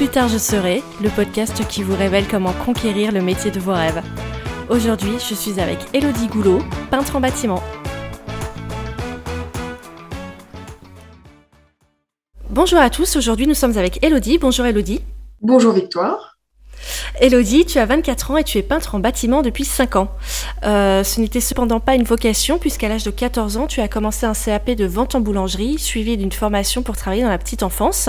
Plus tard je serai, le podcast qui vous révèle comment conquérir le métier de vos rêves. Aujourd'hui, je suis avec Elodie Goulot, peintre en bâtiment. Bonjour à tous, aujourd'hui nous sommes avec Elodie. Bonjour Elodie. Bonjour Victoire. Elodie, tu as 24 ans et tu es peintre en bâtiment depuis 5 ans. Euh, ce n'était cependant pas une vocation puisqu'à l'âge de 14 ans, tu as commencé un CAP de vente en boulangerie suivi d'une formation pour travailler dans la petite enfance.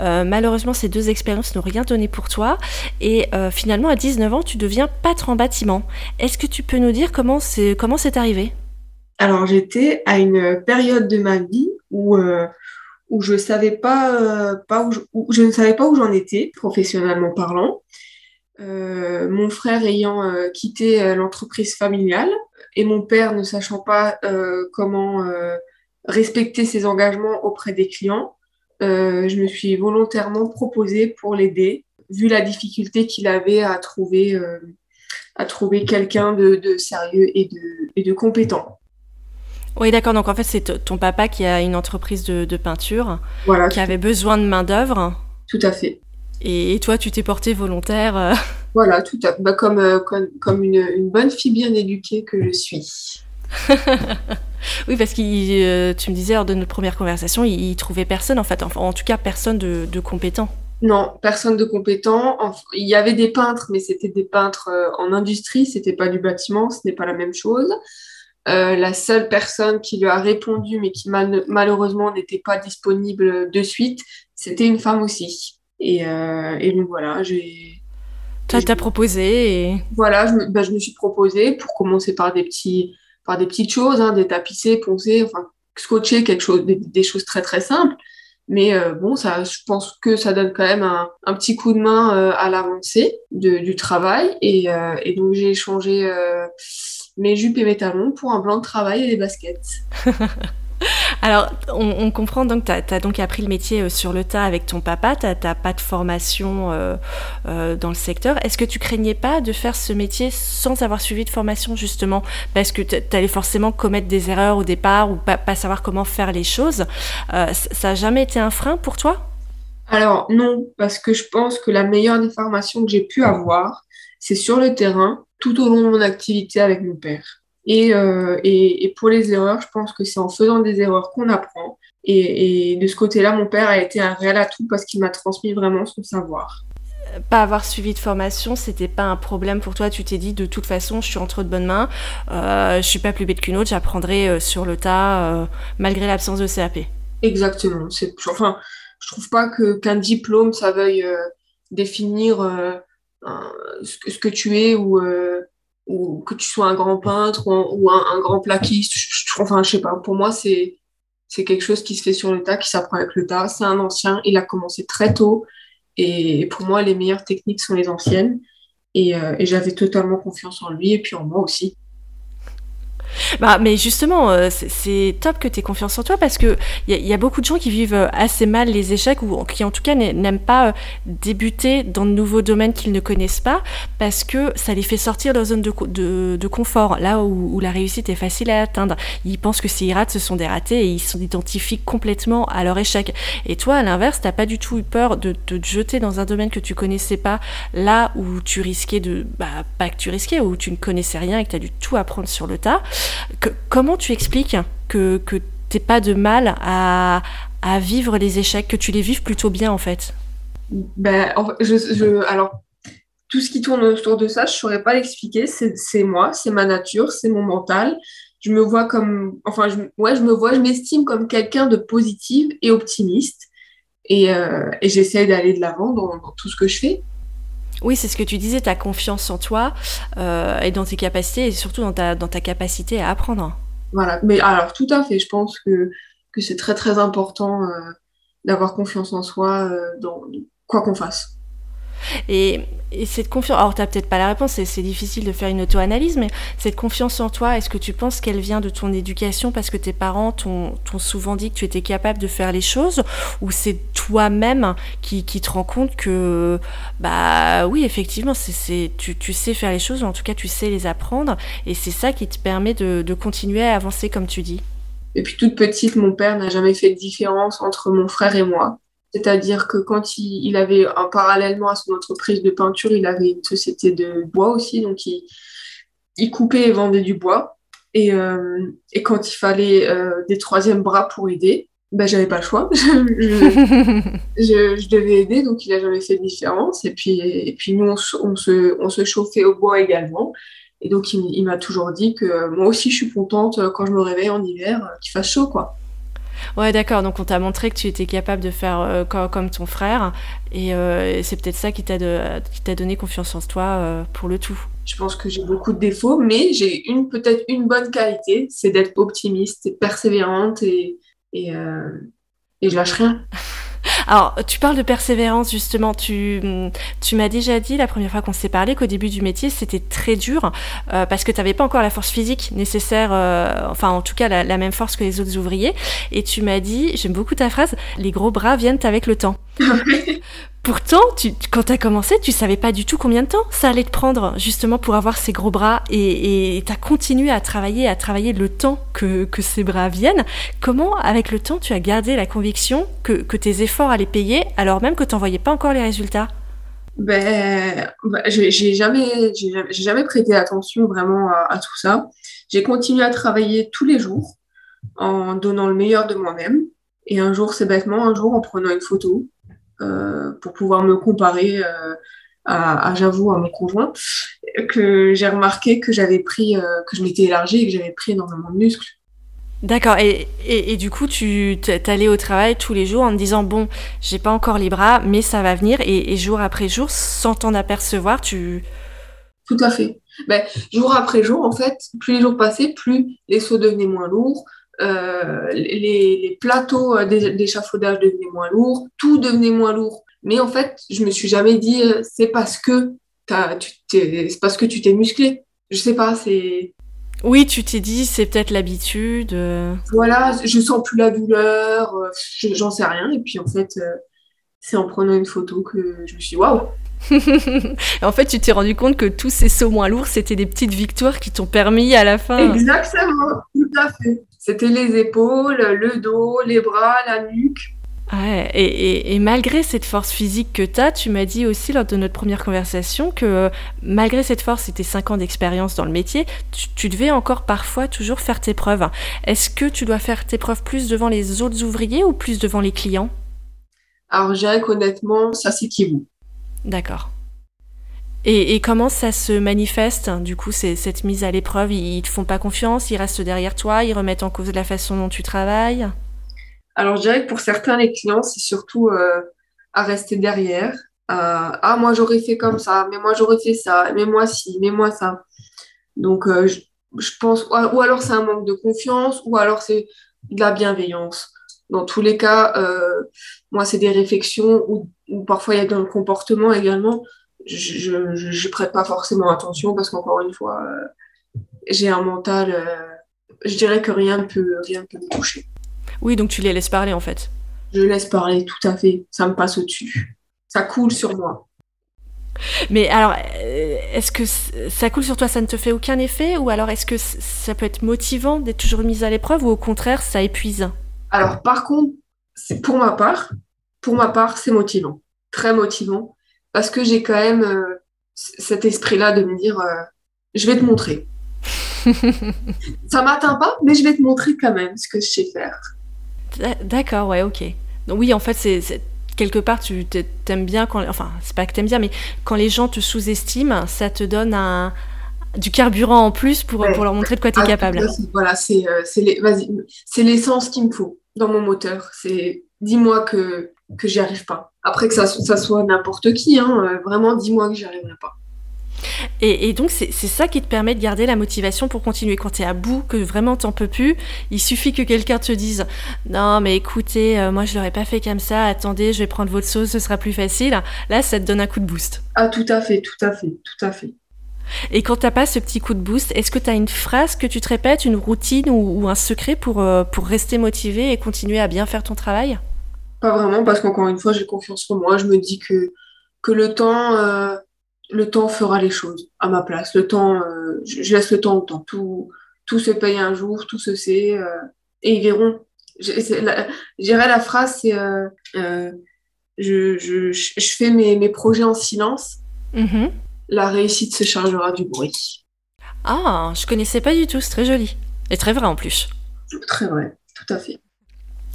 Euh, malheureusement, ces deux expériences n'ont rien donné pour toi et euh, finalement à 19 ans, tu deviens peintre en bâtiment. Est-ce que tu peux nous dire comment c'est arrivé? Alors, j'étais à une période de ma vie où où je savais pas où je ne savais pas où j'en étais professionnellement parlant. Euh, mon frère ayant euh, quitté euh, l'entreprise familiale et mon père ne sachant pas comment respecter ses engagements auprès des clients, je me suis volontairement proposée pour l'aider, vu la difficulté qu'il avait à trouver, à trouver quelqu'un de, sérieux et de, et de compétent. Oui, d'accord. Donc en fait, c'est ton papa qui a une entreprise de, peinture, qui avait besoin de main d'œuvre. Tout à fait. Et, toi, tu t'es portée volontaire euh, Voilà, tout à, bah, comme, euh, comme, comme une, bonne fille bien éduquée que je suis. oui, parce que euh, tu me disais lors de notre première conversation, il, ne trouvait personne, en fait, en tout cas personne de, de compétent. Non, personne de compétent. il y avait des peintres, mais c'était des peintres en industrie, c'était pas du bâtiment, ce n'est pas la même chose. la seule personne qui lui a répondu, mais qui malheureusement n'était pas disponible de suite, c'était une femme aussi. Euh, et, donc voilà, j'ai. Tu as proposé et... Voilà, je me, bah, je me, suis proposée pour commencer par des, petits, par des petites choses, hein, des tapisser, poncer, enfin, scotcher, quelque chose, des, choses très très simples. Mais euh, bon, ça, je pense que ça donne quand même un, un petit coup de main euh, à l'avancée du travail. Et, et donc j'ai échangé mes jupes et mes talons pour un blanc de travail et des baskets. Alors, on, comprend donc, tu as, donc appris le métier euh, sur le tas avec ton papa, tu n'as pas de formation euh, euh, dans le secteur. Est-ce que tu craignais pas de faire ce métier sans avoir suivi de formation, justement? Parce que tu allais forcément commettre des erreurs au départ ou pas, savoir comment faire les choses. ça n'a jamais été un frein pour toi? Alors, non, parce que je pense que la meilleure des formations que j'ai pu avoir, c'est sur le terrain, tout au long de mon activité avec mon père. Euh, et, et, pour les erreurs, je pense que c'est en faisant des erreurs qu'on apprend. Et, et de ce côté-là, mon père a été un réel atout parce qu'il m'a transmis vraiment son savoir. Pas avoir suivi de formation, c'était pas un problème pour toi. Tu t'es dit de toute façon, je suis entre de bonnes mains. Euh, je suis pas plus bête qu'une autre. J'apprendrai euh, sur le tas euh, malgré l'absence de CAP. Exactement. C'est enfin, je trouve pas que qu'un diplôme ça veuille définir ce, que, ce, que, tu es ou ou que tu sois un grand peintre ou un, grand plaquiste. Je, enfin, je sais pas, pour moi, c'est quelque chose qui se fait sur le tas, qui s'apprend avec le tas. C'est un ancien, il a commencé très tôt. Et pour moi, les meilleures techniques sont les anciennes. Euh, et j'avais totalement confiance en lui et puis en moi aussi. Bah, mais justement, euh, c'est top que tu aies confiance en toi parce qu'il y, y, a beaucoup de gens qui vivent euh, assez mal les échecs ou qui en tout cas n'aiment pas euh, débuter dans de nouveaux domaines qu'ils ne connaissent pas parce que ça les fait sortir de leur zone de, confort, là où, la réussite est facile à atteindre. Ils pensent que s'ils ratent, ce sont des ratés et ils s'identifient complètement à leur échec. Et toi, à l'inverse, t'as pas du tout eu peur de, de, te jeter dans un domaine que tu connaissais pas, là où tu risquais de... Bah, pas que tu risquais, où tu ne connaissais rien et que tu as dû tout apprendre sur le tas comment tu expliques que, que t'es pas de mal à, à, vivre les échecs, que tu les vives plutôt bien en fait? Ben, je, je, alors, tout ce qui tourne autour de ça, je saurais pas l'expliquer. C'est moi, c'est ma nature, c'est mon mental. Je me vois comme, enfin, je, ouais, je me vois, je m'estime comme quelqu'un de positif et optimiste. Et, euh, et j'essaie d'aller de l'avant dans, tout ce que je fais. Oui, c'est ce que tu disais, ta confiance en toi euh, et dans tes capacités et surtout dans ta, dans ta capacité à apprendre. Voilà, mais alors tout à fait, je pense que, c'est très très important euh, d'avoir confiance en soi euh, dans quoi qu'on fasse. Et, cette confiance, alors tu n'as peut-être pas la réponse, c'est difficile de faire une auto-analyse, mais cette confiance en toi, est-ce que tu penses qu'elle vient de ton éducation parce que tes parents t'ont souvent dit que tu étais capable de faire les choses, ou c'est toi-même qui, qui, te rend compte que, bah oui, effectivement, c'est tu, tu, sais faire les choses, ou en tout cas tu sais les apprendre, et c'est ça qui te permet de, de continuer à avancer comme tu dis? Depuis toute petite, mon père n'a jamais fait de différence entre mon frère et moi. C'est-à-dire que quand il, avait, en parallèlement à son entreprise de peinture, il avait une société de bois aussi, donc il, coupait et vendait du bois. Et, euh, quand il fallait euh, des troisièmes bras pour aider, ben, j'avais pas le choix. je, devais aider, donc il a jamais fait de différence. Et puis, et puis nous, on, se, on se chauffait au bois également. Et donc, il, il m'a toujours dit que moi aussi, je suis contente quand je me réveille en hiver, qu'il fasse chaud, quoi. Ouais, d'accord. Donc on t'a montré que tu étais capable de faire euh, comme, ton frère, euh, et, c'est peut-être ça qui t'a donné confiance en toi euh, pour le tout. Je pense que j'ai beaucoup de défauts, mais j'ai une peut-être une bonne qualité, c'est d'être optimiste et persévérante et, et, et je lâche rien. Alors, tu parles de persévérance, justement. Tu, tu m'as déjà dit la première fois qu'on s'est parlé qu'au début du métier, c'était très dur euh, parce que tu n'avais pas encore la force physique nécessaire, euh, enfin, en tout cas, la, la, même force que les autres ouvriers. Et tu m'as dit, j'aime beaucoup ta phrase, les gros bras viennent avec le temps. Pourtant, tu, quand tu as commencé, tu savais pas du tout combien de temps ça allait te prendre, justement, pour avoir ces gros bras. Et tu as continué à travailler, à travailler le temps que, ces bras viennent. Comment, avec le temps, tu as gardé la conviction que, tes efforts allaient payer, alors même que tu n'en voyais pas encore les résultats? Ben, ben j'ai jamais, prêté attention vraiment à, à tout ça. J'ai continué à travailler tous les jours en donnant le meilleur de moi-même. Et un jour, c'est bêtement, un jour, en prenant une photo, pour pouvoir me comparer euh, à, j'avoue, à mon conjoint, que j'ai remarqué que j'avais pris, euh, que je m'étais élargie et que j'avais pris énormément de muscles. D'accord. Et, et, du coup, tu t'allais au travail tous les jours en te disant bon, j'ai pas encore les bras, mais ça va venir. Et, jour après jour, sans t'en apercevoir, tu. Tout à fait. Ben, jour après jour, en fait, plus les jours passaient, plus les sauts devenaient moins lourds, euh, les, plateaux euh, d'échafaudage devenaient moins lourds, tout devenait moins lourd. Mais en fait, je me suis jamais dit euh, c'est parce que c'est parce que tu t'es musclé. Je sais pas, c'est. Oui, tu t'es dit c'est peut-être l'habitude. Voilà, je sens plus la douleur, j'en sais rien. Et puis en fait, c'est en prenant une photo que je me suis dit waouh. en fait, tu t'es rendu compte que tous ces sauts moins lourds, c'était des petites victoires qui t'ont permis à la fin. Exactement, tout à fait. C'était les épaules, le dos, les bras, la nuque. Ouais, et, et, malgré cette force physique que tu as, tu m'as dit aussi lors de notre première conversation que euh, malgré cette force et tes 5 ans d'expérience dans le métier, tu, devais encore parfois toujours faire tes preuves. Est-ce que tu dois faire tes preuves plus devant les autres ouvriers ou plus devant les clients? Alors, je dirais qu'honnêtement, ça s'équivaut. D'accord. Et, comment ça se manifeste, du coup, cette mise à l'épreuve Ils te font pas confiance, ils restent derrière toi, ils remettent en cause la façon dont tu travailles? Alors, je dirais que pour certains, les clients, c'est surtout euh, à rester derrière. ah, moi, j'aurais fait comme ça, mais moi, j'aurais fait ça, mais moi, si, mais moi, ça. Donc, euh, je, pense, ou alors c'est un manque de confiance, ou alors c'est de la bienveillance. Dans tous les cas, euh, moi, c'est des réflexions, ou parfois il y a dans le comportement également je, je, prête pas forcément attention parce qu'encore une fois, euh, j'ai un mental, euh, je dirais que rien ne peut, rien peut me toucher. Oui, donc tu les laisses parler en fait. Je laisse parler, tout à fait. Ça me passe au-dessus. Ça coule sur moi. Mais alors, euh, est-ce que ça coule sur toi, ça ne te fait aucun effet? Ou alors est-ce que ça peut être motivant d'être toujours mise à l'épreuve ou au contraire, ça épuise? Alors, par contre, pour ma part, pour ma part, c'est motivant. Très motivant parce que j'ai quand même euh, cet esprit-là de me dire euh, je vais te montrer. ça m'atteint pas, mais je vais te montrer quand même ce que je sais faire. D'accord, ouais, ok. Donc oui, en fait, c'est quelque part, tu t'aimes bien quand, enfin, c'est pas que t'aimes bien, mais quand les gens te sous-estiment, ça te donne un, du carburant en plus pour, pour leur montrer de quoi tu es ah, capable. Voilà, c'est euh, l'essence qu'il me faut dans mon moteur. C'est dis-moi que, que j'y arrive pas. Après que ça, ça soit n'importe qui, hein, euh, vraiment dis-moi que j'y arriverai pas. Et, donc, c'est ça qui te permet de garder la motivation pour continuer. Quand tu es à bout, que vraiment t'en peux plus, il suffit que quelqu'un te dise Non, mais écoutez, euh, moi je l'aurais pas fait comme ça, attendez, je vais prendre votre sauce, ce sera plus facile. Là, ça te donne un coup de boost. Ah, tout à fait, tout à fait, tout à fait. Et quand t'as pas ce petit coup de boost, est-ce que tu as une phrase que tu te répètes, une routine ou, un secret pour, euh, pour rester motivé et continuer à bien faire ton travail? Pas vraiment, parce qu'encore une fois, j'ai confiance en moi. Je me dis que, que le, temps, euh, le temps fera les choses à ma place. Le temps, euh, je, laisse le temps au temps. Tout, tout se paye un jour, tout se sait, euh, et ils verront. J'irai la phrase, c'est je, je, je fais mes, mes, projets en silence. Mm-hmm. La réussite se chargera du bruit. Ah, je connaissais pas du tout, c'est très joli. Et très vrai en plus. Très vrai, tout à fait.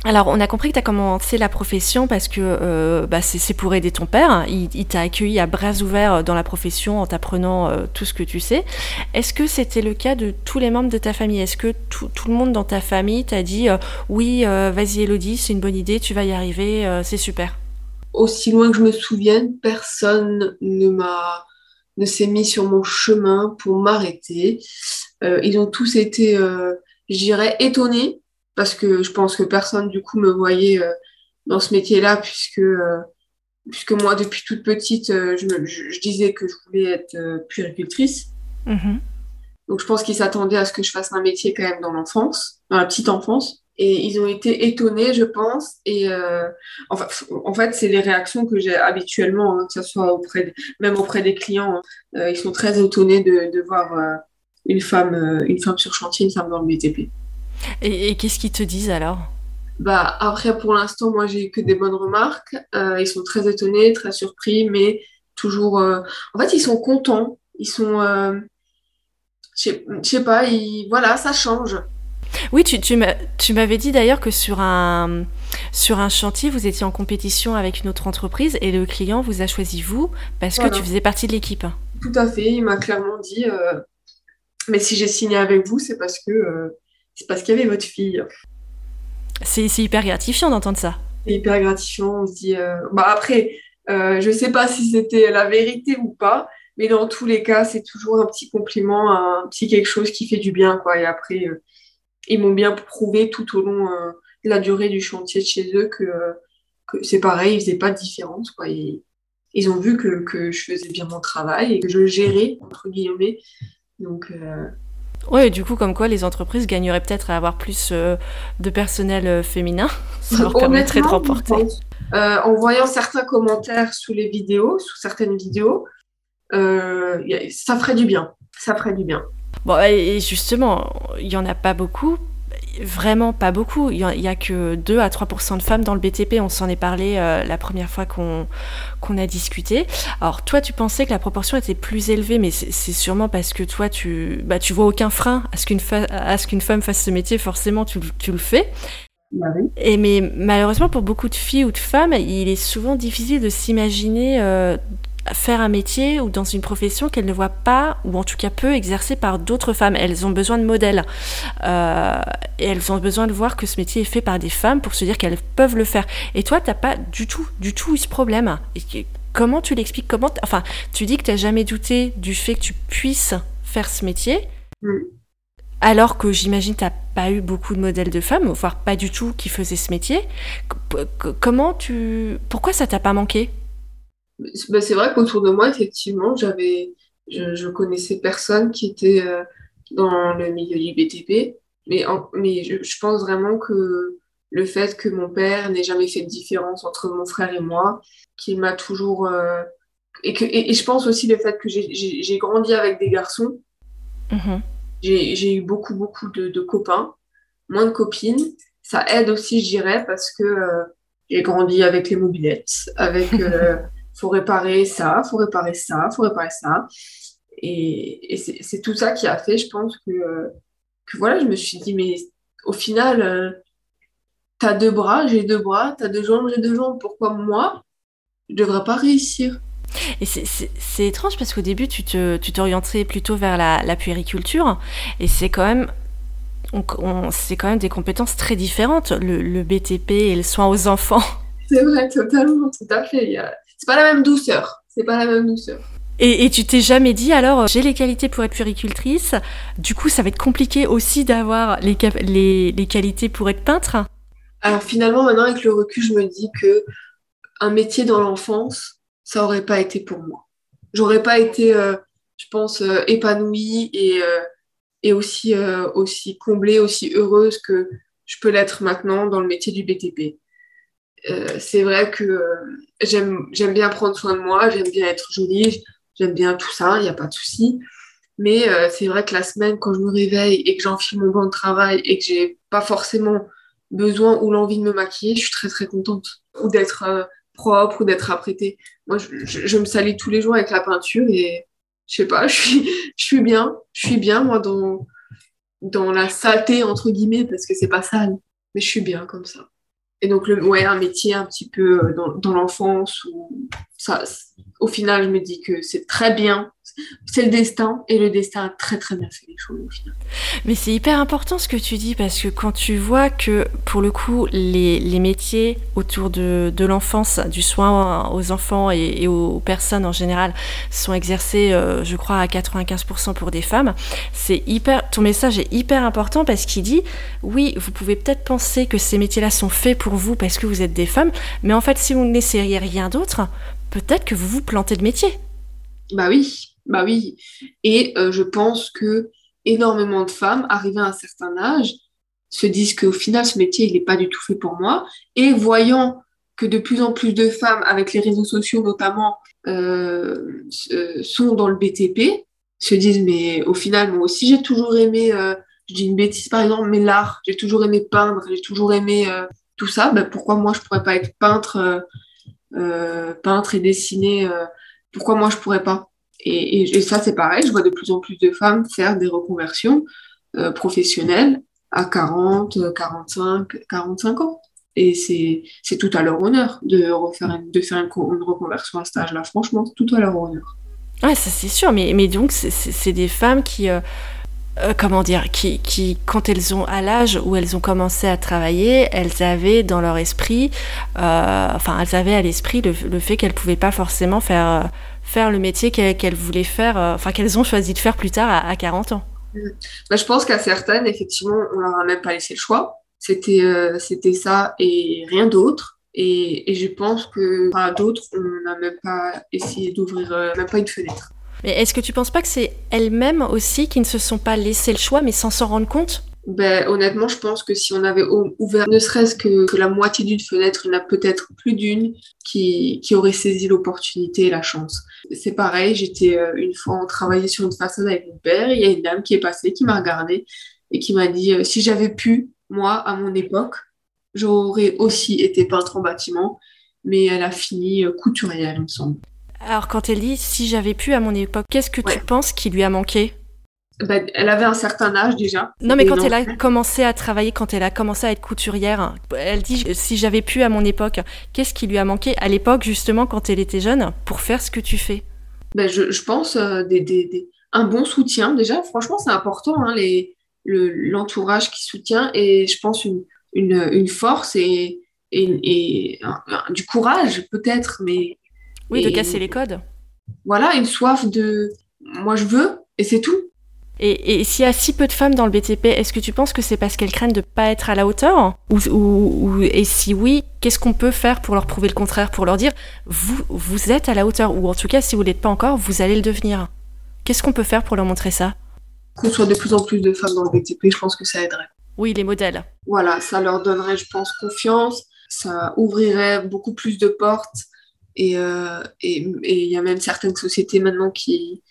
Alors, on a compris que tu as commencé la profession parce que euh, bah, c'est pour aider ton père. Il, t'a accueilli à bras ouverts dans la profession en t'apprenant euh, tout ce que tu sais. Est-ce que c'était le cas de tous les membres de ta famille? Est-ce que tout, le monde dans ta famille t'a dit euh, oui, vas-y Elodie, c'est une bonne idée, tu vas y arriver, c'est super Aussi loin que je me souvienne, personne ne m'a ne s'est mis sur mon chemin pour m'arrêter. ils ont tous été, je dirais, étonnés parce que je pense que personne du coup me voyait euh, dans ce métier-là puisque euh, puisque moi depuis toute petite euh, je, disais que je voulais être puéricultrice. Mm-hmm. Donc je pense qu'ils s'attendaient à ce que je fasse un métier quand même dans l'enfance, dans la petite enfance. Et ils ont été étonnés, je pense. Et enfin, en fait, c'est les réactions que j'ai habituellement, hein, que ce soit auprès, même auprès des clients. Hein. ils sont très étonnés de, de voir une femme, une femme sur chantier, une femme dans le BTP. Et, qu'est-ce qu'ils te disent alors? Bah, après, pour l'instant, moi, j'ai que des bonnes remarques. Euh, ils sont très étonnés, très surpris, mais toujours. Euh, en fait, ils sont contents. Ils sont. Euh... Je sais pas, voilà, ça change. Oui, tu, tu m'avais dit d'ailleurs que sur un, sur un chantier, vous étiez en compétition avec une autre entreprise et le client vous a choisi vous parce que tu faisais partie de l'équipe. Tout à fait, il m'a clairement dit euh, Mais si j'ai signé avec vous, c'est parce que c'est parce qu'il y avait votre fille. C'est hyper gratifiant d'entendre ça. C'est hyper gratifiant. On se dit. Euh, bah après, euh, je ne sais pas si c'était la vérité ou pas, mais dans tous les cas, c'est toujours un petit compliment, un petit quelque chose qui fait du bien. Quoi. Et après, euh, ils m'ont bien prouvé tout au long de la durée du chantier de chez eux que, que c'est pareil, ils ne faisaient pas de différence. Quoi. ils ont vu que, que, je faisais bien mon travail et que je gérais, entre guillemets. Donc. Oui, du coup, comme quoi les entreprises gagneraient peut-être à avoir plus euh, de personnel euh, féminin. Ça leur permettrait de remporter. Euh, en voyant certains commentaires sous les vidéos, sous certaines vidéos, ça ferait du bien. Ça ferait du bien. Bon, et justement, il n'y en a pas beaucoup vraiment pas beaucoup. Il n'y a, que 2 à 3% de femmes dans le BTP. On s'en est parlé euh, la première fois qu'on a discuté. Alors, toi, tu pensais que la proportion était plus élevée, mais c'est sûrement parce que toi, tu, bah, tu vois aucun frein à ce qu'une qu'une femme fasse ce métier. Forcément, tu, tu le fais. Bah Et mais malheureusement pour beaucoup de filles ou de femmes, il est souvent difficile de s'imaginer euh, faire un métier ou dans une profession qu'elles ne voient pas, ou en tout cas peu, exercée par d'autres femmes. Elles ont besoin de modèles. Euh, et elles ont besoin de voir que ce métier est fait par des femmes pour se dire qu'elles peuvent le faire. Et toi, tu n'as pas du tout, du tout eu ce problème. Et comment tu l'expliques? Comment Enfin, tu dis que tu n'as jamais douté du fait que tu puisses faire ce métier. Mm. Alors que j'imagine tu n'as pas eu beaucoup de modèles de femmes, voire pas du tout qui faisaient ce métier. Comment tu... Pourquoi ça t'a pas manqué? Bah, c'est vrai qu'autour de moi, effectivement, j'avais, je, connaissais personne qui était euh, dans le milieu du BTP, mais, mais je, pense vraiment que le fait que mon père n'ait jamais fait de différence entre mon frère et moi, qu'il m'a toujours... Euh, et, que, et, je pense aussi le fait que j'ai grandi avec des garçons. Mm-hmm. J'ai eu beaucoup, beaucoup de, copains, moins de copines. Ça aide aussi, je dirais, parce que euh, j'ai grandi avec les mobilettes, avec faut réparer ça, faut réparer ça, faut réparer ça. Et, c'est tout ça qui a fait, je pense, que, que voilà, je me suis dit, mais au final, euh, t'as deux bras, j'ai deux bras, t'as deux jambes, j'ai deux jambes. Pourquoi moi, je devrais pas réussir? Et c'est étrange parce qu'au début, tu t'orientais tu plutôt vers la, la puériculture. Et c'est quand même c'est quand même des compétences très différentes, le, le, BTP et le soin aux enfants. C'est vrai, totalement, tout à fait. Il y a, c'est pas la même douceur. C'est pas la même douceur. Et, tu t'es jamais dit, alors, euh, j'ai les qualités pour être puéricultrice, du coup, ça va être compliqué aussi d'avoir les, les, les, qualités pour être peintre Alors finalement, maintenant, avec le recul, je me dis que un métier dans l'enfance, ça aurait pas été pour moi. J'aurais pas été, euh, je pense, euh, épanouie et, et aussi, aussi comblée, aussi heureuse que je peux l'être maintenant dans le métier du BTP. Euh, c'est vrai que euh, j'aime bien prendre soin de moi, j'aime bien être jolie, j'aime bien tout ça, il n'y a pas de souci. Mais euh, c'est vrai que la semaine, quand je me réveille et que j'enfile mon banc de travail et que j'ai pas forcément besoin ou l'envie de me maquiller, je suis très très contente. Ou d'être propre ou d'être apprêté. Moi, je, me salis tous les jours avec la peinture et je sais pas, je suis, je suis bien. Je suis bien, moi, dans, dans la saleté, entre guillemets, parce que c'est pas sale, mais je suis bien comme ça. Et donc, le, ouais, un métier un petit peu euh, dans, dans l'enfance, où ça, au final, je me dis que c'est très bien c'est le destin et le destin a très très bien fait les choses au final. Mais c'est hyper important ce que tu dis parce que quand tu vois que pour le coup les, les métiers autour de, de l'enfance, du soin aux enfants et, aux personnes en général sont exercés, euh, je crois, à 95% pour des femmes, c'est hyper. Ton message est hyper important parce qu'il dit oui, vous pouvez peut-être penser que ces métiers-là sont faits pour vous parce que vous êtes des femmes, mais en fait, si vous n'essayez rien d'autre, peut-être que vous vous plantez de métier. Bah oui, bah oui. Et euh, je pense que énormément de femmes, arrivées à un certain âge, se disent qu'au final, ce métier, il n'est pas du tout fait pour moi. Et voyant que de plus en plus de femmes, avec les réseaux sociaux notamment, euh, sont dans le BTP, se disent, mais au final, moi aussi, j'ai toujours aimé, euh, je dis une bêtise par exemple, mais l'art, j'ai toujours aimé peindre, j'ai toujours aimé tout ça, ben, pourquoi moi, je pourrais pas être peintre, peintre et dessiner, pourquoi moi, je pourrais pas et, ça, c'est pareil, je vois de plus en plus de femmes faire des reconversions euh, professionnelles à 40, 45, 45 ans. Et c'est tout à leur honneur de, refaire de faire une, reconversion à stage. Là, franchement, tout à leur honneur. Ouais, ça c'est sûr, mais, mais donc c'est des femmes qui, euh, euh, comment dire, qui, qui, quand elles ont à l'âge où elles ont commencé à travailler, elles avaient dans leur esprit, enfin elles avaient à l'esprit le, fait qu'elles pouvaient pas forcément faire faire le métier qu'elles voulaient faire, euh, enfin qu'elles ont choisi de faire plus tard à, 40 ans bah, Je pense qu'à certaines, effectivement, on leur a même pas laissé le choix. C'était euh, ça et rien d'autre. Et, je pense que à d'autres, on n'a même pas essayé d'ouvrir euh, même pas une fenêtre. Mais est-ce que tu penses pas que c'est elles-mêmes aussi qui ne se sont pas laissé le choix, mais sans s'en rendre compte? Ben, honnêtement, je pense que si on avait ouvert ne serait-ce que, la moitié d'une fenêtre, il y en a peut-être plus d'une qui, aurait saisi l'opportunité et la chance. C'est pareil, j'étais euh, une fois, on travaillait sur une façade avec mon père, il y a une dame qui est passée, qui m'a regardée et qui m'a dit euh, si j'avais pu, moi, à mon époque, j'aurais aussi été peintre en bâtiment, mais elle a fini euh, couturière, il me semble. Alors, quand elle dit si j'avais pu à mon époque, qu'est-ce que tu penses qui lui a manqué? Bah, elle avait un certain âge déjà. Non, mais quand elle a commencé à travailler, quand elle a commencé à être couturière, elle dit si j'avais pu à mon époque, qu'est-ce qui lui a manqué à l'époque, justement, quand elle était jeune, pour faire ce que tu fais? Ben, je, je, pense euh, des, des, un bon soutien. Déjà, franchement, c'est important, hein, l'entourage qui soutient, et je pense une, une, une force et, et, du courage, peut-être, mais. Oui, de casser les codes. Voilà, une soif de moi je veux, et c'est tout. Et, s'il y a si peu de femmes dans le BTP, est-ce que tu penses que c'est parce qu'elles craignent de ne pas être à la hauteur ou, Et si oui, qu'est-ce qu'on peut faire pour leur prouver le contraire Pour leur dire, vous, vous êtes à la hauteur, ou en tout cas, si vous ne l'êtes pas encore, vous allez le devenir. Qu'est-ce qu'on peut faire pour leur montrer ça? Qu'on soit de plus en plus de femmes dans le BTP, je pense que ça aiderait. Oui, les modèles. Voilà, ça leur donnerait, je pense, confiance, ça ouvrirait beaucoup plus de portes. Et euh, il y a même certaines sociétés maintenant qui,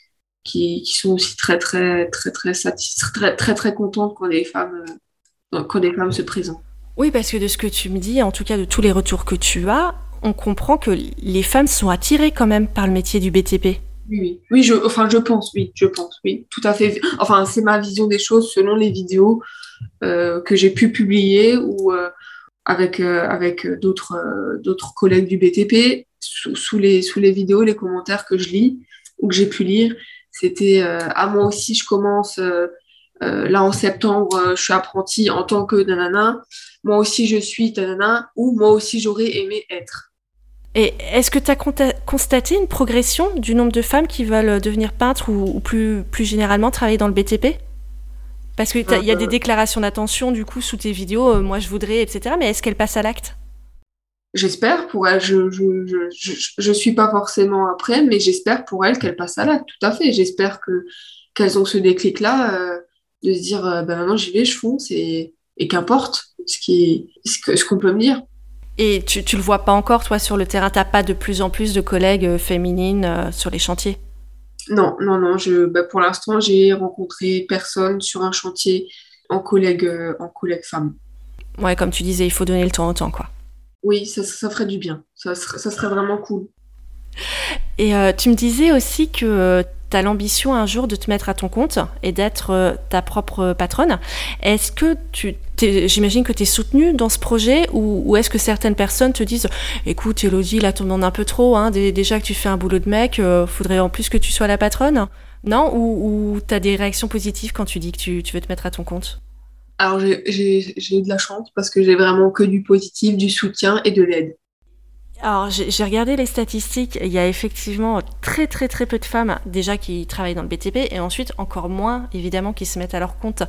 qui, sont aussi très très très très satisfaites, très très très contentes quand les femmes euh, quand les femmes se présentent. Oui, parce que de ce que tu me dis, en tout cas de tous les retours que tu as, on comprend que les femmes sont attirées quand même par le métier du BTP. Oui, oui, je, enfin je pense, oui, je pense, oui, tout à fait. Enfin, c'est ma vision des choses selon les vidéos euh, que j'ai pu publier ou euh, avec avec d'autres d'autres collègues du BTP sous, les sous les vidéos, les commentaires que je lis ou que j'ai pu lire, c'était à euh, ah, moi aussi, je commence euh, euh, là en septembre, je suis apprentie en tant que nanana. Moi aussi, je suis nanana. Ou moi aussi, j'aurais aimé être. Et est-ce que tu as constaté une progression du nombre de femmes qui veulent devenir peintres ou, plus, plus généralement travailler dans le BTP Parce qu'il y a des déclarations d'attention du coup sous tes vidéos, moi je voudrais, etc. Mais est-ce qu'elles passent à l'acte? J'espère pour elle, je, je, je, je, suis pas forcément après, mais j'espère pour elle qu'elle passe à l'acte, tout à fait. J'espère que qu'elles ont ce déclic-là euh, de se dire, euh, ben maintenant j'y vais, je fonce et, et qu'importe ce qui, ce qu'on peut me dire. Et tu, tu le vois pas encore, toi, sur le terrain, t'as pas de plus en plus de collègues euh, féminines sur les chantiers? Non, non, non. Je, ben pour l'instant, j'ai rencontré personne sur un chantier en collègue, en collègue femme. Ouais, comme tu disais, il faut donner le temps au temps, quoi. Oui, ça, ça ferait du bien. Ça, ça serait vraiment cool. Et euh, tu me disais aussi que euh, tu as l'ambition un jour de te mettre à ton compte et d'être euh, ta propre patronne. Est-ce que tu. J'imagine que tu es soutenue dans ce projet ou, est-ce que certaines personnes te disent Écoute, Elodie, là, tu demandes un peu trop. Hein, déjà que tu fais un boulot de mec, faudrait en plus que tu sois la patronne? Non? Ou, tu as des réactions positives quand tu dis que tu, tu veux te mettre à ton compte? Alors j'ai eu de la chance parce que j'ai vraiment que du positif, du soutien et de l'aide. Alors, j'ai regardé les statistiques. Il y a effectivement très, très, très peu de femmes déjà qui travaillent dans le BTP et ensuite encore moins, évidemment, qui se mettent à leur compte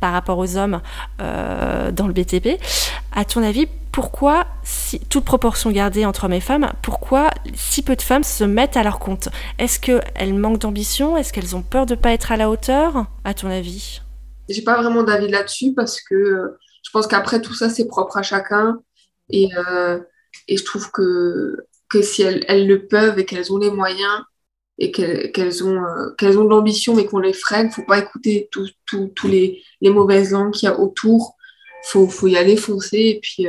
par rapport aux hommes euh, dans le BTP. À ton avis, pourquoi, si, toute proportion gardée entre hommes et femmes, pourquoi si peu de femmes se mettent à leur compte? Est-ce qu'elles manquent d'ambition? Est-ce qu'elles ont peur de ne pas être à la hauteur? À ton avis? J'ai pas vraiment d'avis là-dessus parce que euh, je pense qu'après tout ça, c'est propre à chacun. Et. Euh, et je trouve que, que si elles, elles le peuvent et qu'elles ont les moyens et qu'elles ont, euh, qu'elles ont de l'ambition mais qu'on les freine, faut pas écouter tous les, les, mauvaises langues qu'il y a autour. Faut, faut y aller foncer et puis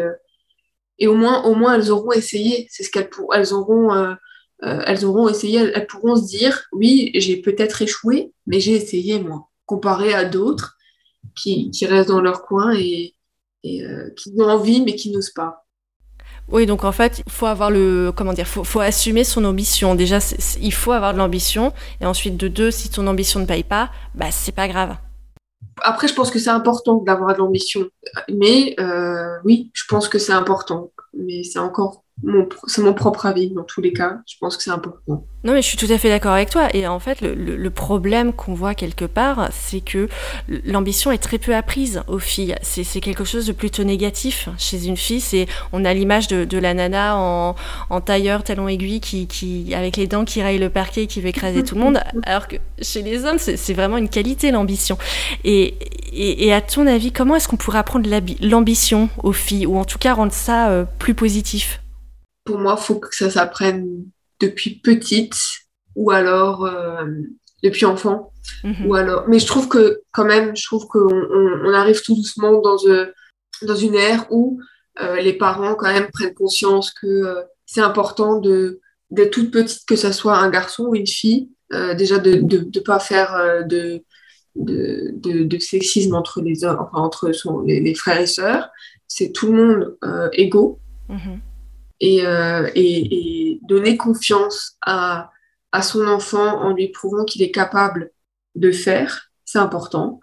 et au moins au moins elles auront essayé. C'est ce qu'elles elles auront elles auront essayé. Elles, pourront se dire oui j'ai peut-être échoué mais j'ai essayé moi comparé à d'autres qui, qui restent dans leur coin et, et qui ont envie mais qui n'osent pas. Oui, donc en fait, il faut avoir le, comment dire, faut, faut assumer son ambition. Déjà, il faut avoir de l'ambition, et ensuite de deux, si ton ambition ne paye pas, bah c'est pas grave. Après, je pense que c'est important d'avoir de l'ambition, mais euh, oui, je pense que c'est important, mais c'est encore c'est mon propre avis dans tous les cas. Je pense que c'est important. Non, mais je suis tout à fait d'accord avec toi. Et en fait, le, problème qu'on voit quelque part, c'est que l'ambition est très peu apprise aux filles. C'est quelque chose de plutôt négatif chez une fille. C'est on a l'image de, la nana en, en, tailleur talon aiguille qui, qui avec les dents qui raille le parquet, qui veut écraser tout le monde. Alors que chez les hommes, c'est vraiment une qualité l'ambition. Et, et, à ton avis, comment est-ce qu'on pourrait apprendre l'ambition aux filles, ou en tout cas rendre ça euh, plus positif? Pour moi, il faut que ça s'apprenne depuis petite ou alors euh, depuis enfant. Mhm. Ou alors... Mais je trouve que quand même, je trouve qu'on on, arrive tout doucement dans, euh, dans une ère où euh, les parents quand même prennent conscience que c'est important de d'être toute petite, que ce soit un garçon ou une fille, déjà de ne pas faire de, de, de, sexisme entre les enfin, entre son, les, frères et sœurs. C'est tout le monde égaux. Euh, et, donner confiance à, à, son enfant en lui prouvant qu'il est capable de faire, c'est important.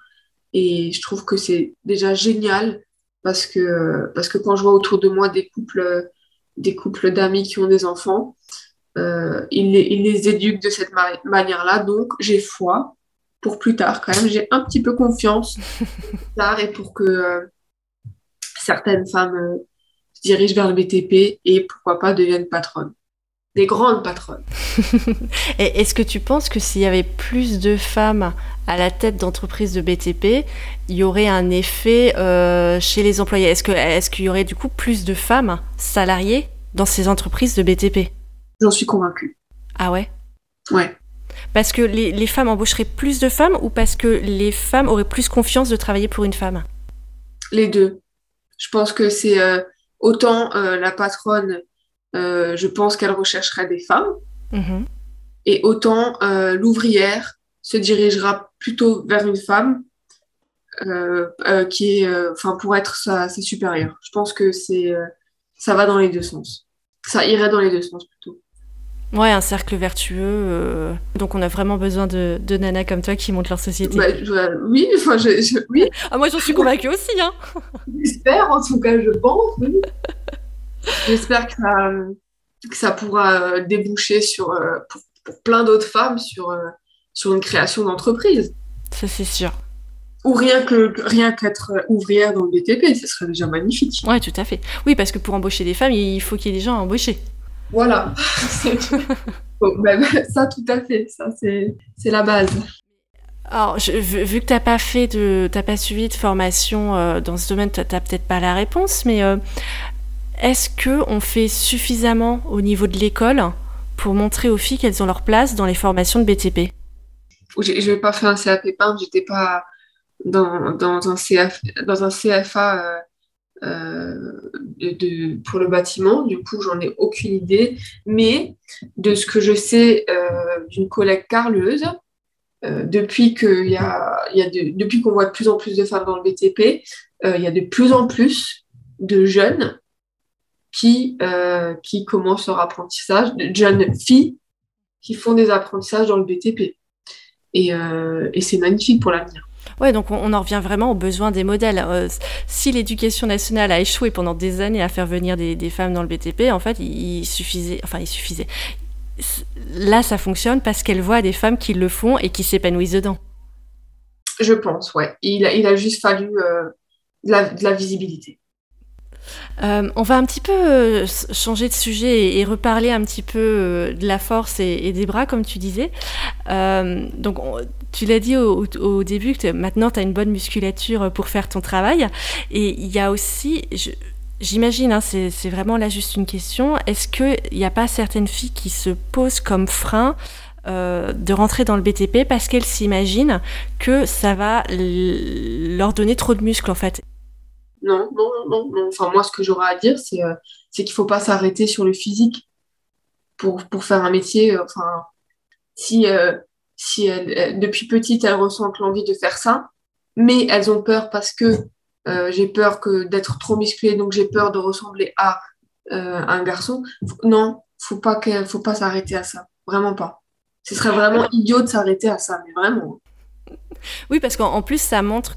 Et je trouve que c'est déjà génial parce que, parce que quand je vois autour de moi des couples, des couples d'amis qui ont des enfants, euh, ils, les, ils, les, éduquent de cette manière-là. Donc, j'ai foi pour plus tard quand même. J'ai un petit peu confiance tard et pour que euh, certaines femmes dirigent vers le BTP et pourquoi pas deviennent patronnes. Des grandes patronnes. est-ce que tu penses que s'il y avait plus de femmes à la tête d'entreprises de BTP, il y aurait un effet euh, chez les employés? Est-ce qu'il est qu'il y aurait du coup plus de femmes salariées dans ces entreprises de BTP J'en suis convaincue. Ah ouais? Ouais. Parce que les, les, femmes embaucheraient plus de femmes ou parce que les femmes auraient plus confiance de travailler pour une femme? Les deux. Je pense que c'est euh, Autant euh, la patronne, euh, je pense qu'elle rechercherait des femmes. Mm-hmm. Et autant euh, l'ouvrière se dirigera plutôt vers une femme qui est, enfin, pour être sa, supérieure. Je pense que c'est, ça va dans les deux sens. Ça irait dans les deux sens plutôt. Ouais, un cercle vertueux. Donc on a vraiment besoin de, de nanas comme toi qui montent leur société. Bah, oui, enfin, je, oui. Ah, moi j'en suis convaincue aussi. Hein. J'espère, en tout cas, je pense. Oui. J'espère que ça, que ça pourra euh, déboucher sur, euh, pour, plein d'autres femmes sur, euh, sur une création d'entreprise. Ça, c'est sûr. Ou rien que rien qu'être ouvrière dans le BTP, ce serait déjà magnifique. Ouais, tout à fait. Oui, parce que pour embaucher des femmes, il faut qu'il y ait des gens à embaucher. Voilà. Ben, ça, tout à fait. Ça, c'est la base. Alors, vu que tu n'as pas fait de, pas suivi de formation dans ce domaine, tu n'as peut-être pas la réponse, mais est-ce qu'on fait suffisamment au niveau de l'école pour montrer aux filles qu'elles ont leur place dans les formations de BTP Je n'ai pas fait un CAP peintre, j'étais pas dans, dans, un, CF, dans un CFA euh, de, pour le bâtiment. Du coup, j'en ai aucune idée. Mais de ce que je sais d'une collègue carleuse, a depuis qu'on voit de plus en plus de femmes dans le BTP, il y a de plus en plus de jeunes qui, commencent leur apprentissage, de jeunes filles qui font des apprentissages dans le BTP. Et c'est magnifique pour l'avenir. Ouais, donc on, en revient vraiment aux besoins des modèles. Euh, si l'éducation nationale a échoué pendant des années à faire venir des, femmes dans le BTP, en fait, il, suffisait, enfin, il suffisait. Là, ça fonctionne parce qu'elle voit des femmes qui le font et qui s'épanouissent dedans. Je pense, ouais. Il a, il a juste fallu euh, de la visibilité. Euh, on va un petit peu euh, changer de sujet et, reparler un petit peu euh, de la force et, des bras, comme tu disais. donc, tu l'as dit au, début que maintenant, tu as une bonne musculature pour faire ton travail. Et il y a aussi, j'imagine, hein, c'est vraiment là juste une question, est-ce qu'il n'y a pas certaines filles qui se posent comme frein de rentrer dans le BTP parce qu'elles s'imaginent que ça va leur donner trop de muscles en fait? Non, non, non, non. Enfin, moi, ce que j'aurais à dire, c'est euh, qu'il ne faut pas s'arrêter sur le physique pour, pour faire un métier. Euh, enfin, si, euh, si depuis petite, elles ressentent l'envie de faire ça, mais elles ont peur parce que j'ai peur que d'être trop musclée, donc j'ai peur de ressembler à un garçon. Non, faut pas faut pas s'arrêter à ça. Vraiment pas. Ce serait vraiment idiot de s'arrêter à ça, mais vraiment. Oui, parce qu'en plus, ça montre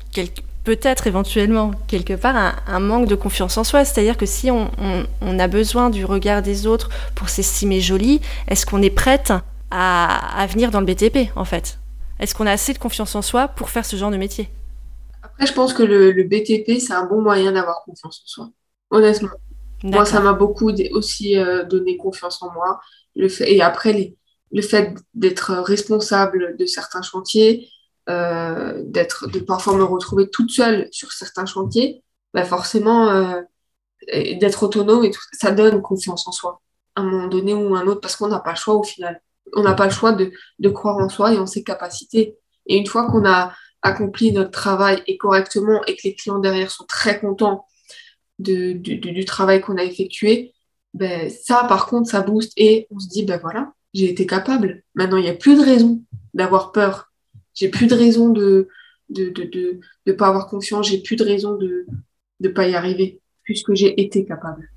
peut-être éventuellement quelque part un, manque de confiance en soi. C'est-à-dire que si on, a besoin du regard des autres pour s'estimer jolie, est-ce qu'on est prête à, venir dans le BTP en fait Est-ce qu'on a assez de confiance en soi pour faire ce genre de métier? Après, je pense que le, BTP, c'est un bon moyen d'avoir confiance en soi, honnêtement. Moi, ça m'a beaucoup aussi euh, donné confiance en moi. Le fait, et après, le fait d'être responsable de certains chantiers, euh, d'être, de parfois me retrouver toute seule sur certains chantiers, bah forcément, euh, d'être autonome et tout, ça donne confiance en soi, à un moment donné ou un autre, parce qu'on n'a pas le choix au final. On n'a pas le choix de, croire en soi et en ses capacités. Et une fois qu'on a accompli notre travail et correctement et que les clients derrière sont très contents du, travail qu'on a effectué, ben, ça, par contre, ça booste et on se dit, ben voilà, j'ai été capable. Maintenant, il n'y a plus de raison d'avoir peur j'ai plus de raison de de, pas avoir confiance, j'ai plus de raison de ne pas y arriver, puisque j'ai été capable.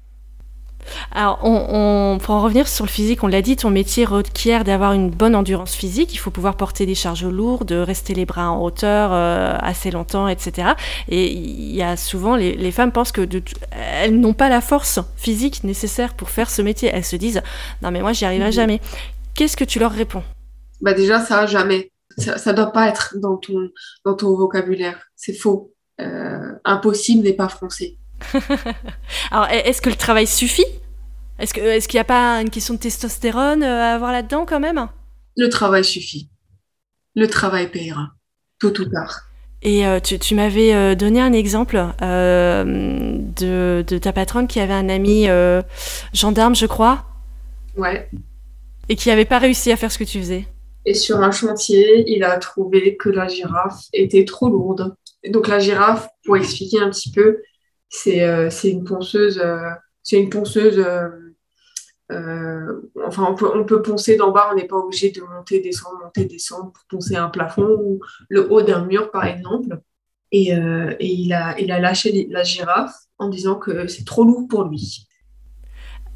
Alors, on, pour en revenir sur le physique, on l'a dit, ton métier requiert d'avoir une bonne endurance physique. Il faut pouvoir porter des charges lourdes, rester les bras en hauteur euh, assez longtemps, etc. Et il y a souvent, les, les femmes pensent que de, elles n'ont pas la force physique nécessaire pour faire ce métier. Elles se disent, non mais moi, j'y arriverai mhm. jamais. Qu'est-ce que tu leur réponds? Bah déjà, ça, jamais ça ne doit pas être dans ton, dans ton vocabulaire. C'est faux. Euh, impossible n'est pas français. Alors, est-ce que le travail suffit? Est-ce qu'il est n'y a pas une question de testostérone euh, à avoir là-dedans quand même? Le travail suffit. Le travail payera, tôt ou tard. Et euh, tu, tu m'avais donné un exemple de, de, ta patronne qui avait un ami gendarme, je crois. Ouais. Et qui n'avait pas réussi à faire ce que tu faisais. Et sur un chantier, il a trouvé que la girafe était trop lourde. donc la girafe, pour expliquer un petit peu, c'est euh, une ponceuse, euh, c'est une ponceuse. Euh, enfin, on peut, on peut poncer d'en bas, on n'est pas obligé de monter, descendre, monter, descendre pour poncer un plafond ou le haut d'un mur, par exemple. Et, et il, a, il a lâché la girafe en disant que c'est trop lourd pour lui.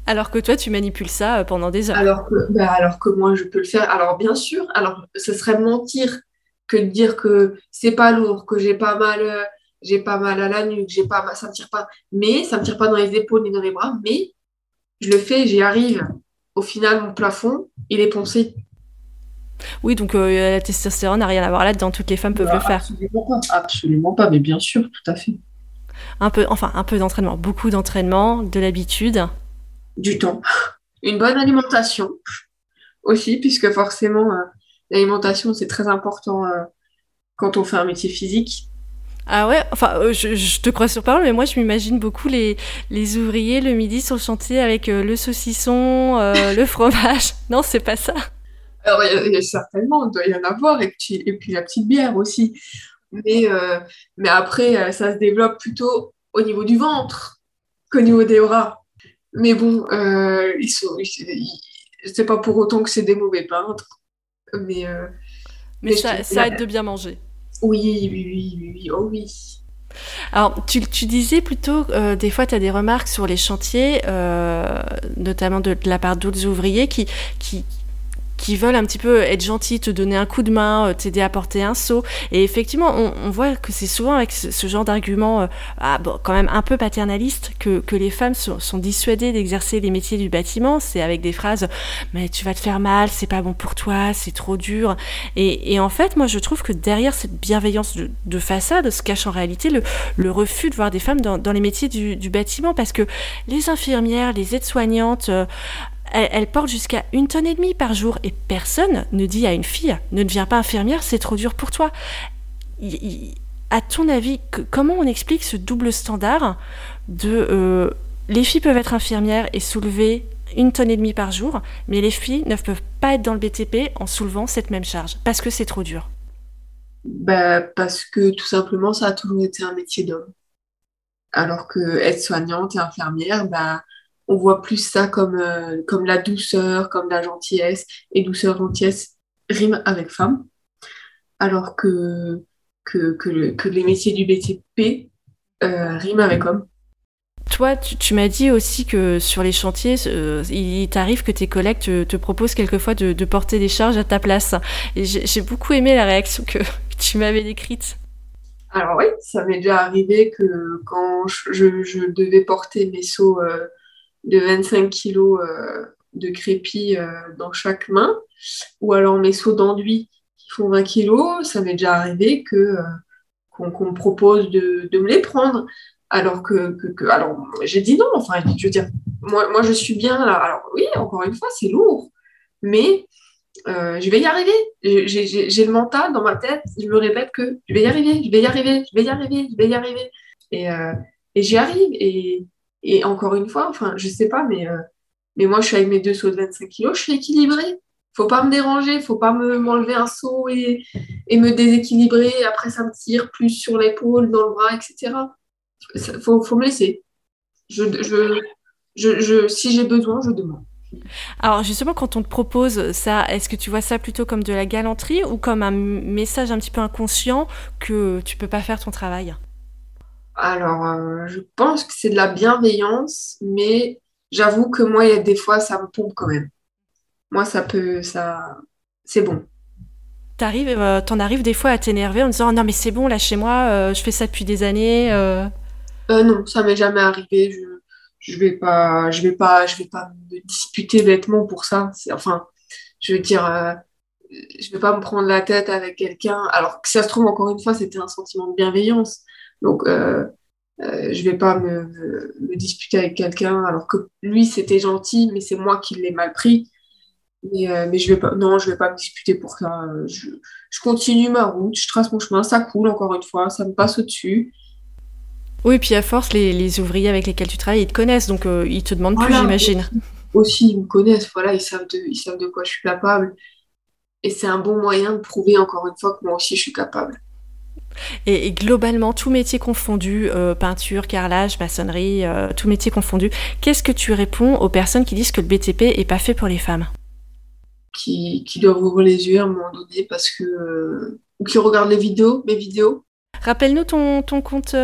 Alors que toi, tu manipules ça pendant des heures. Alors que, bah, alors que moi, je peux le faire. Alors bien sûr, alors ce serait mentir que de dire que c'est pas lourd, que j'ai pas mal, j'ai pas mal à la nuque, j'ai pas, ça me tire pas. Mais ça me tire pas dans les épaules ni dans les bras. Mais je le fais, j'y arrive. Au final, mon plafond, il est poncé. Oui, donc euh, la testostérone n'a rien à voir là-dedans. Toutes les femmes peuvent le faire. Absolument pas. Absolument pas, mais bien sûr, tout à fait. Un peu, enfin, un peu d'entraînement, beaucoup d'entraînement, de l'habitude du temps. Une bonne alimentation aussi, puisque forcément, euh, l'alimentation, c'est très important euh, quand on fait un métier physique. Ah ouais, enfin, euh, je, te crois sur parole, mais moi, je m'imagine beaucoup les, les ouvriers le midi sur le chantier avec le saucisson, le fromage. Non, c'est pas ça. Alors, il y, a certainement, il doit y en avoir, et puis, et puis la petite bière aussi. Mais, mais après, ça se développe plutôt au niveau du ventre qu'au niveau des bras. Mais bon, euh, ils sont, c'est pas pour autant que c'est des mauvais peintres. Mais, euh, mais, ça, ça aide de bien manger. Oui, oui, oui, oui, oui. oh oui. Alors, tu, tu, disais plutôt, euh, des fois, tu des remarques sur les chantiers, euh, notamment de, de, la part d'autres ouvriers qui, qui, qui veulent un petit peu être gentils, te donner un coup de main, euh, t'aider à porter un seau. Et effectivement, on, voit que c'est souvent avec ce, genre d'argument, euh, ah, bon, quand même un peu paternaliste, que, que les femmes sont, sont dissuadées d'exercer les métiers du bâtiment. C'est avec des phrases, mais tu vas te faire mal, c'est pas bon pour toi, c'est trop dur. Et, en fait, moi, je trouve que derrière cette bienveillance de, de façade se cache en réalité le, refus de voir des femmes dans, les métiers du, du, bâtiment, parce que les infirmières, les aides-soignantes, euh, elle, porte jusqu'à une tonne et demie par jour et personne ne dit à une fille ne deviens pas infirmière, c'est trop dur pour toi. À ton avis, comment on explique ce double standard de euh, les filles peuvent être infirmières et soulever une tonne et demie par jour, mais les filles ne peuvent pas être dans le BTP en soulevant cette même charge parce que c'est trop dur? Bah, parce que tout simplement, ça a toujours été un métier d'homme. Alors que être soignante et infirmière, bah, on voit plus ça comme, euh, comme la douceur, comme la gentillesse. Et douceur, gentillesse rime avec femme. Alors que, que, que, le, que les métiers du BTP euh, riment avec homme. Toi, tu, tu m'as dit aussi que sur les chantiers, euh, il t'arrive que tes collègues te, te proposent quelquefois de, de, porter des charges à ta place. Et j'ai beaucoup aimé la réaction que, que tu m'avais décrite. Alors oui, ça m'est déjà arrivé que quand je, je, devais porter mes seaux euh, de 25 kilos euh, de crépi euh, dans chaque main, ou alors mes seaux d'enduit qui font 20 kilos, ça m'est déjà arrivé que euh, qu'on qu me propose de, me les prendre. Alors que, alors j'ai dit non, enfin, je veux dire, moi, je suis bien là. Alors oui, encore une fois, c'est lourd, mais je vais y arriver. J'ai le mental dans ma tête, je me répète que je vais y arriver, je vais y arriver, je vais y arriver, je vais y arriver. Et, et j'y arrive. Et, et encore une fois, enfin, je sais pas, mais, euh, mais moi, je suis avec mes deux sauts de 25 kilos, je suis équilibrée. Faut pas me déranger, faut pas m'enlever me, un saut et, et, me déséquilibrer. Après, ça me tire plus sur l'épaule, dans le bras, etc. Il faut, faut me laisser. Je, je, je, je si j'ai besoin, je demande. Alors justement, quand on te propose ça, est-ce que tu vois ça plutôt comme de la galanterie ou comme un message un petit peu inconscient que tu peux pas faire ton travail? Alors, euh, je pense que c'est de la bienveillance, mais j'avoue que moi, il y a des fois, ça me pompe quand même. Moi, ça peut, ça, c'est bon. T'arrives, euh, t'en arrives des fois à t'énerver en disant oh, non mais c'est bon là chez moi, euh, je fais ça depuis des années. Euh... non, ça m'est jamais arrivé. Je, je vais pas, je vais pas, je vais pas me disputer bêtement pour ça. Enfin, je veux dire, je vais pas me prendre la tête avec quelqu'un. Alors que ça se trouve encore une fois, c'était un sentiment de bienveillance. Donc, euh, euh, je vais pas me, disputer avec quelqu'un alors que lui, c'était gentil, mais c'est moi qui l'ai mal pris. Mais, euh, mais je vais pas, non, je vais pas me disputer pour ça. Je, je, continue ma route, je trace mon chemin, ça coule encore une fois, ça me passe au-dessus. Oui, puis à force, les, les, ouvriers avec lesquels tu travailles, ils te connaissent, donc euh, ils te demandent voilà, plus, j'imagine. Aussi, ils me connaissent, voilà, ils savent, de, ils savent de quoi je suis capable. Et c'est un bon moyen de prouver encore une fois que moi aussi je suis capable. Et, et, globalement, tout métier confondu, euh, peinture, carrelage, maçonnerie, euh, tout métier confondu, qu'est-ce que tu réponds aux personnes qui disent que le BTP est pas fait pour les femmes? Qui, qui, doivent ouvrir les yeux à un moment donné parce que. Euh, ou qui regardent les vidéos, mes vidéos. Rappelle-nous ton, ton compte,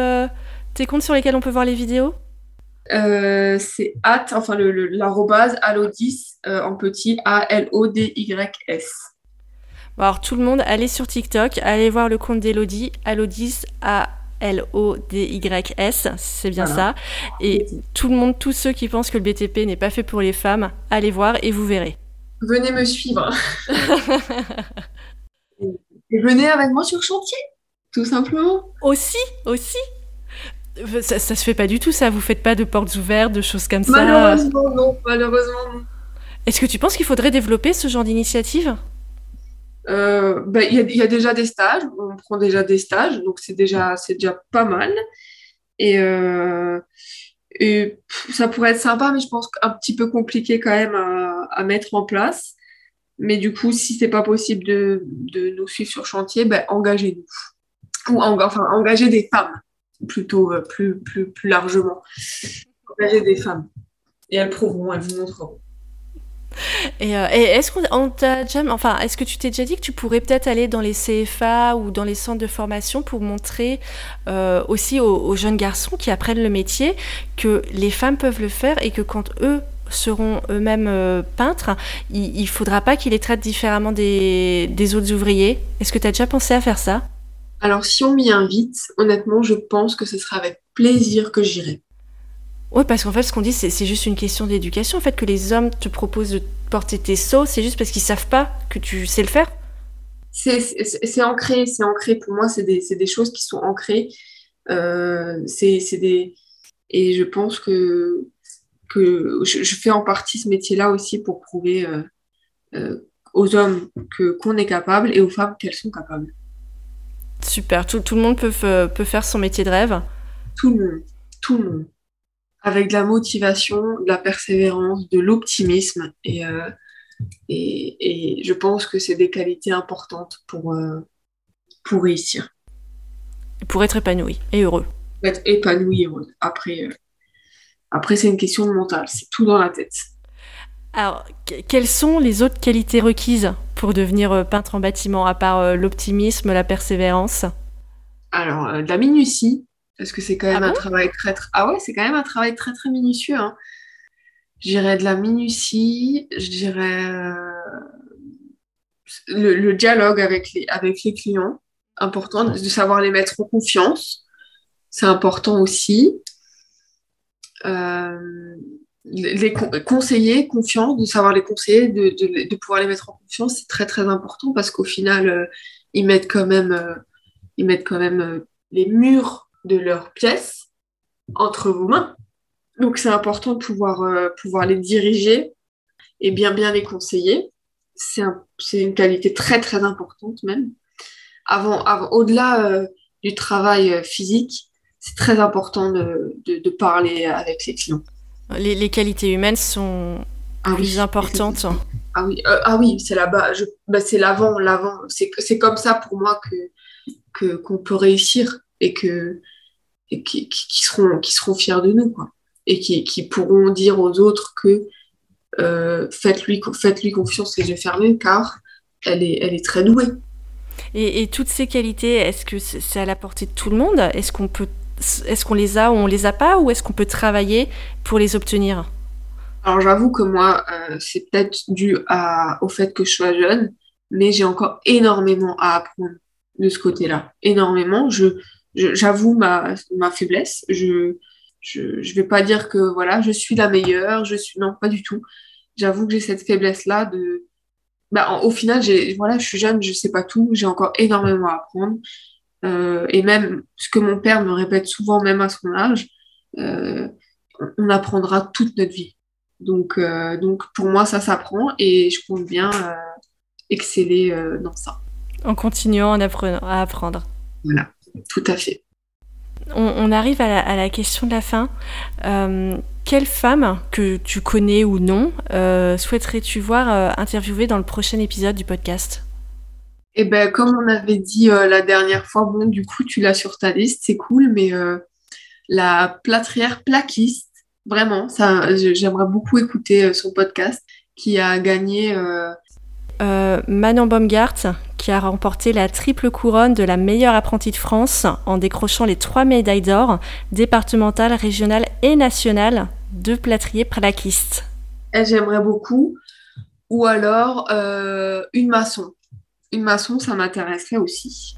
tes comptes sur lesquels on peut voir les vidéos c'est at, enfin l'arrobase alodis en petit A-L-O-D-Y-S. Bon, alors tout le monde, allez sur TikTok, allez voir le compte d'Elodie, Alodis A L-O-D-Y-S, c'est bien voilà. ça. Et tout le monde, tous ceux qui pensent que le BTP n'est pas fait pour les femmes, allez voir et vous verrez. Venez me suivre. et venez avec moi sur chantier, tout simplement. Aussi, aussi. Ça, ça se fait pas du tout, ça. Vous faites pas de portes ouvertes, de choses comme ça. Malheureusement, non. Malheureusement, non. Est-ce que tu penses qu'il faudrait développer ce genre d'initiative? Il euh, y, a, y, a déjà des stages, on prend déjà des stages, donc c'est déjà, déjà pas mal. Et, euh, ça pourrait être sympa, mais je pense un petit peu compliqué quand même à, mettre en place. Mais du coup, si c'est pas possible de, de, nous suivre sur chantier, ben, engagez-nous. Ou en, enfin, engagez des femmes. plutôt plus, plus, plus largement. Engager des femmes. Et elles prouveront, elles vous montreront. Et, enfin, est-ce que tu t'es déjà dit que tu pourrais peut-être aller dans les CFA ou dans les centres de formation pour montrer aussi aux, aux, jeunes garçons qui apprennent le métier que les femmes peuvent le faire et que quand eux seront eux-mêmes euh, peintres, il ne faudra pas qu'ils les traitent différemment des, autres ouvriers? Est-ce que tu as déjà pensé à faire ça? Alors, si on m'y invite, honnêtement, je pense que ce sera avec plaisir que j'irai. Oui, parce qu'en fait, ce qu'on dit, c'est juste une question d'éducation. En fait, que les hommes te proposent de porter tes seaux, c'est juste parce qu'ils savent pas que tu sais le faire. C'est ancré, c'est ancré. Pour moi, c'est des, des, choses qui sont ancrées. Euh, c'est des... Et je pense que que je, fais en partie ce métier-là aussi pour prouver euh, euh, aux hommes que qu'on est capable et aux femmes qu'elles sont capables. Super, tout, tout le monde peut, peut, faire son métier de rêve Tout le monde, tout le monde. Avec de la motivation, de la persévérance, de l'optimisme. Et, euh, et, et, je pense que c'est des qualités importantes pour, pour réussir. Pour être épanoui et heureux. être épanoui et heureux. Après, après, c'est une question de mental, c'est tout dans la tête. Alors, quelles sont les autres qualités requises pour devenir euh, peintre en bâtiment, à part euh, l'optimisme, la persévérance? Alors, euh, de la minutie, parce que c'est quand même ah un travail très, très... Ah ouais, c'est quand même un travail très, très minutieux. Hein. Je dirais de la minutie, je dirais le, dialogue avec les, avec les clients, important de savoir les mettre en confiance, c'est important aussi. Euh, les conseiller confiance, de savoir les conseiller, de, de, de, pouvoir les mettre en confiance, c'est très très important parce qu'au final, euh, ils mettent quand même, euh, ils mettent quand même les murs de leurs pièces entre vos mains. Donc c'est important de pouvoir, pouvoir les diriger et bien bien les conseiller. C'est un, une qualité très très importante même. Avant, avant au-delà du travail physique, c'est très important de, de, parler avec les clients. Les, les qualités humaines sont ah plus importantes. Ah oui, euh, ah oui c'est là-bas. Bah, c'est l'avant, l'avant. C'est comme ça pour moi que qu'on peut réussir et que et qui, qui, seront qui seront fiers de nous quoi. et qui, qui pourront dire aux autres que euh, faites-lui faites-lui confiance les yeux fermés car elle est elle est très douée. Et, et toutes ces qualités, est-ce que c'est à la portée de tout le monde? Est-ce qu'on peut est-ce qu'on les a ou on les a pas? Ou est-ce qu'on peut travailler pour les obtenir? Alors j'avoue que moi, euh, c'est peut-être dû à, au fait que je sois jeune, mais j'ai encore énormément à apprendre de ce côté-là. Énormément. Je, j'avoue ma, ma faiblesse. Je, je, je vais pas dire que voilà, je suis la meilleure, je suis non, pas du tout. J'avoue que j'ai cette faiblesse-là de bah, au final, j'ai, voilà, je suis jeune, je sais pas tout, j'ai encore énormément à apprendre. Euh, et même ce que mon père me répète souvent, même à son âge, euh, on apprendra toute notre vie. Donc, euh, donc pour moi, ça s'apprend et je compte bien exceller dans ça. En continuant à apprendre. Voilà, tout à fait. On, arrive à la, question de la fin. quelle femme que tu connais ou non souhaiterais-tu voir interviewer dans le prochain épisode du podcast? Et ben, comme on avait dit euh, la dernière fois, bon, du coup, tu l'as sur ta liste, c'est cool, mais euh, la plâtrière plaquiste, vraiment, ça, j'aimerais beaucoup écouter euh, son podcast qui a gagné. Manon Baumgart, qui a remporté la triple couronne de la meilleure apprentie de France en décrochant les trois médailles d'or départementales, régionales et nationales de plâtrier plaquiste. J'aimerais beaucoup. Ou alors une maçon une maçon, ça m'intéresserait aussi.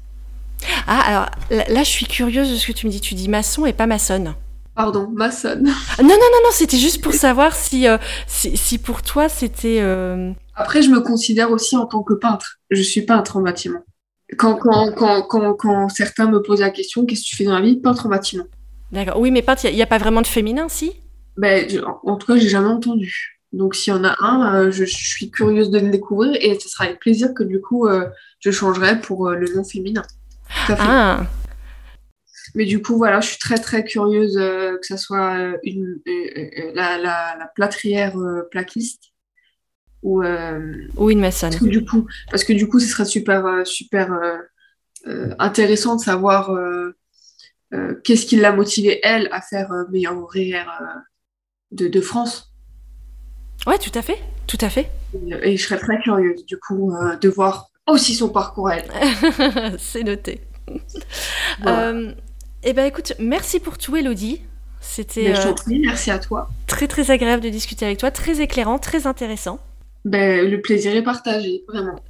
Ah, alors là, je suis curieuse de ce que tu me dis. Tu dis maçon et pas maçonne. Pardon, maçonne. Non, non, non, non, c'était juste pour savoir si, euh, si, pour toi c'était. Euh, Après, je me considère aussi en tant que peintre. Je suis peintre en bâtiment. Quand, quand, quand, quand, certains me posent la question, qu'est-ce que tu fais dans la vie? Peintre en bâtiment. D'accord. Oui, mais peintre, il n'y a, pas vraiment de féminin, si? Ben, En tout cas, j'ai jamais entendu. Donc s'il y en a un, euh, je, suis curieuse de le découvrir et ce sera avec plaisir que du coup je changerai pour le nom féminin. Ah. Mais du coup voilà, je suis très très curieuse que ce soit une, la, la, plâtrière plaquiste ou, ou une maçonne. Du coup, parce que du coup ce serait super super intéressant de savoir qu'est-ce qui l'a motivée, elle, à faire meilleur ouvrière de, de, France. Ouais, tout à fait, tout à fait. Et, je serais très curieuse, du coup, de voir aussi son parcours, elle. C'est noté. Eh ben écoute, merci pour tout, Elodie. C'était. Ben, merci à toi. Très très agréable de discuter avec toi, très éclairant, très intéressant. Ben, le plaisir est partagé, vraiment.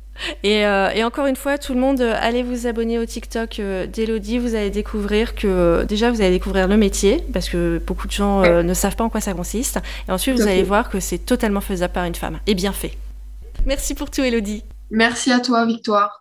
Euh, et, encore une fois, tout le monde, euh, allez vous abonner au TikTok euh, d'Elodie. Vous allez découvrir que déjà, vous allez découvrir le métier parce que beaucoup de gens ne savent pas en quoi ça consiste. Et ensuite, vous allez voir que c'est totalement faisable par une femme et bien fait. Merci pour tout, Elodie. Merci à toi, Victoire.